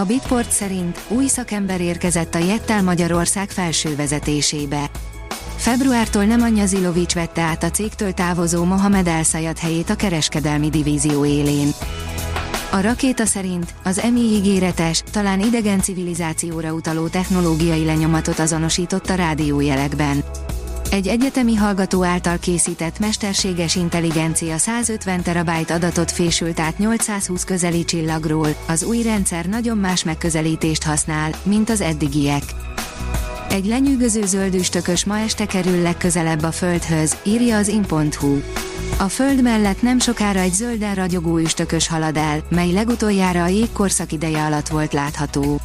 A Bitport szerint új szakember érkezett a Jettel Magyarország felső vezetésébe. Februártól nem Anya Zilovics vette át a cégtől távozó Mohamed El helyét a kereskedelmi divízió élén. A rakéta szerint az EMI ígéretes, talán idegen civilizációra utaló technológiai lenyomatot azonosított a rádiójelekben. Egy egyetemi hallgató által készített mesterséges intelligencia 150 terabájt adatot fésült át 820 közeli csillagról, az új rendszer nagyon más megközelítést használ, mint az eddigiek. Egy lenyűgöző zöldüstökös ma este kerül legközelebb a Földhöz, írja az in.hu. A Föld mellett nem sokára egy zölden ragyogó üstökös halad el, mely legutoljára a jégkorszak ideje alatt volt látható.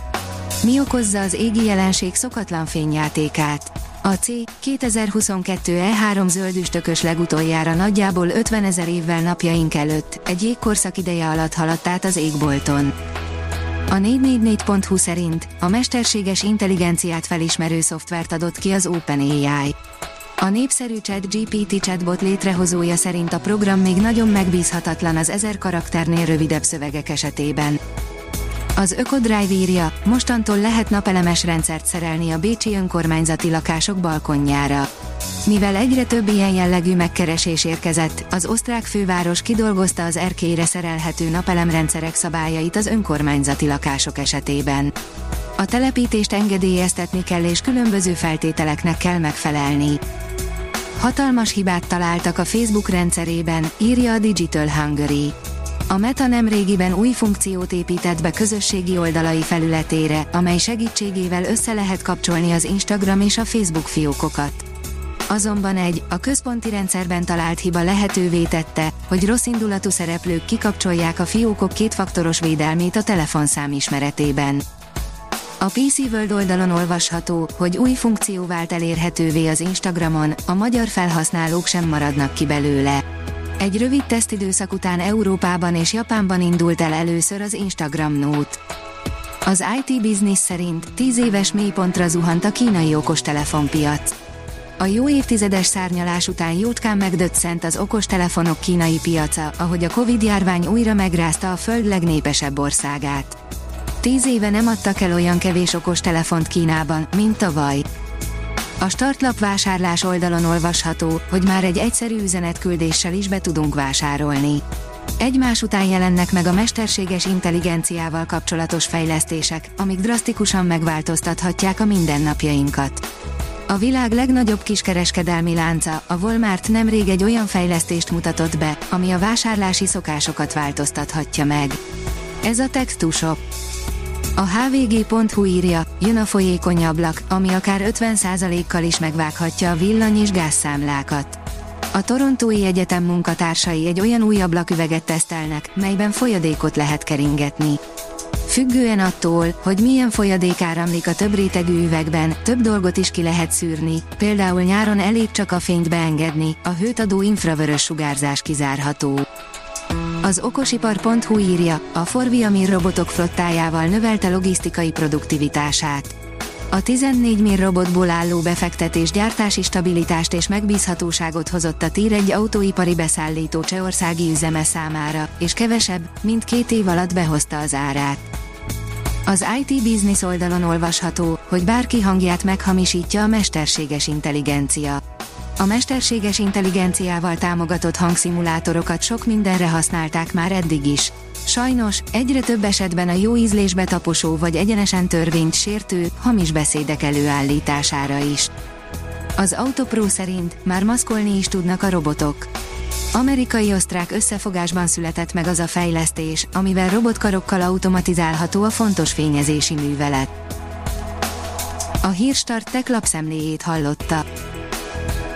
Mi okozza az égi jelenség szokatlan fényjátékát? A C 2022 E3 zöldüstökös legutoljára nagyjából 50 ezer évvel napjaink előtt, egy jégkorszak ideje alatt haladt át az égbolton. A 444.hu szerint a mesterséges intelligenciát felismerő szoftvert adott ki az OpenAI. A népszerű ChatGPT chatbot létrehozója szerint a program még nagyon megbízhatatlan az ezer karakternél rövidebb szövegek esetében. Az Ökodrive írja, mostantól lehet napelemes rendszert szerelni a bécsi önkormányzati lakások balkonjára. Mivel egyre több ilyen jellegű megkeresés érkezett, az osztrák főváros kidolgozta az erkélyre szerelhető napelemrendszerek szabályait az önkormányzati lakások esetében. A telepítést engedélyeztetni kell és különböző feltételeknek kell megfelelni. Hatalmas hibát találtak a Facebook rendszerében, írja a Digital Hungary. A Meta nemrégiben új funkciót épített be közösségi oldalai felületére, amely segítségével össze lehet kapcsolni az Instagram és a Facebook fiókokat. Azonban egy, a központi rendszerben talált hiba lehetővé tette, hogy rosszindulatú szereplők kikapcsolják a fiókok kétfaktoros védelmét a telefonszám ismeretében. A PC World oldalon olvasható, hogy új funkció vált elérhetővé az Instagramon, a magyar felhasználók sem maradnak ki belőle. Egy rövid tesztidőszak után Európában és Japánban indult el először az Instagram Note. Az IT Business szerint 10 éves mélypontra zuhant a kínai okostelefonpiac. A jó évtizedes szárnyalás után jótkán megdöccent az okostelefonok kínai piaca, ahogy a Covid-járvány újra megrázta a föld legnépesebb országát. Tíz éve nem adtak el olyan kevés okostelefont Kínában, mint tavaly. A startlap vásárlás oldalon olvasható, hogy már egy egyszerű üzenetküldéssel is be tudunk vásárolni. Egymás után jelennek meg a mesterséges intelligenciával kapcsolatos fejlesztések, amik drasztikusan megváltoztathatják a mindennapjainkat. A világ legnagyobb kiskereskedelmi lánca, a Walmart nemrég egy olyan fejlesztést mutatott be, ami a vásárlási szokásokat változtathatja meg. Ez a Textushop. A hvg.hu írja, jön a folyékony ablak, ami akár 50%-kal is megvághatja a villany és gázszámlákat. A Torontói Egyetem munkatársai egy olyan új ablaküveget tesztelnek, melyben folyadékot lehet keringetni. Függően attól, hogy milyen folyadék áramlik a több rétegű üvegben, több dolgot is ki lehet szűrni, például nyáron elég csak a fényt beengedni, a hőt adó infravörös sugárzás kizárható. Az okosipar.hu írja, a Forviamir robotok flottájával növelte logisztikai produktivitását. A 14 mir robotból álló befektetés gyártási stabilitást és megbízhatóságot hozott a TIR egy autóipari beszállító csehországi üzeme számára, és kevesebb, mint két év alatt behozta az árát. Az IT Business oldalon olvasható, hogy bárki hangját meghamisítja a mesterséges intelligencia. A mesterséges intelligenciával támogatott hangszimulátorokat sok mindenre használták már eddig is. Sajnos, egyre több esetben a jó ízlésbe taposó vagy egyenesen törvényt sértő, hamis beszédek előállítására is. Az Autopro szerint már maszkolni is tudnak a robotok. Amerikai-osztrák összefogásban született meg az a fejlesztés, amivel robotkarokkal automatizálható a fontos fényezési művelet. A hírstart tech lapszemléjét hallotta.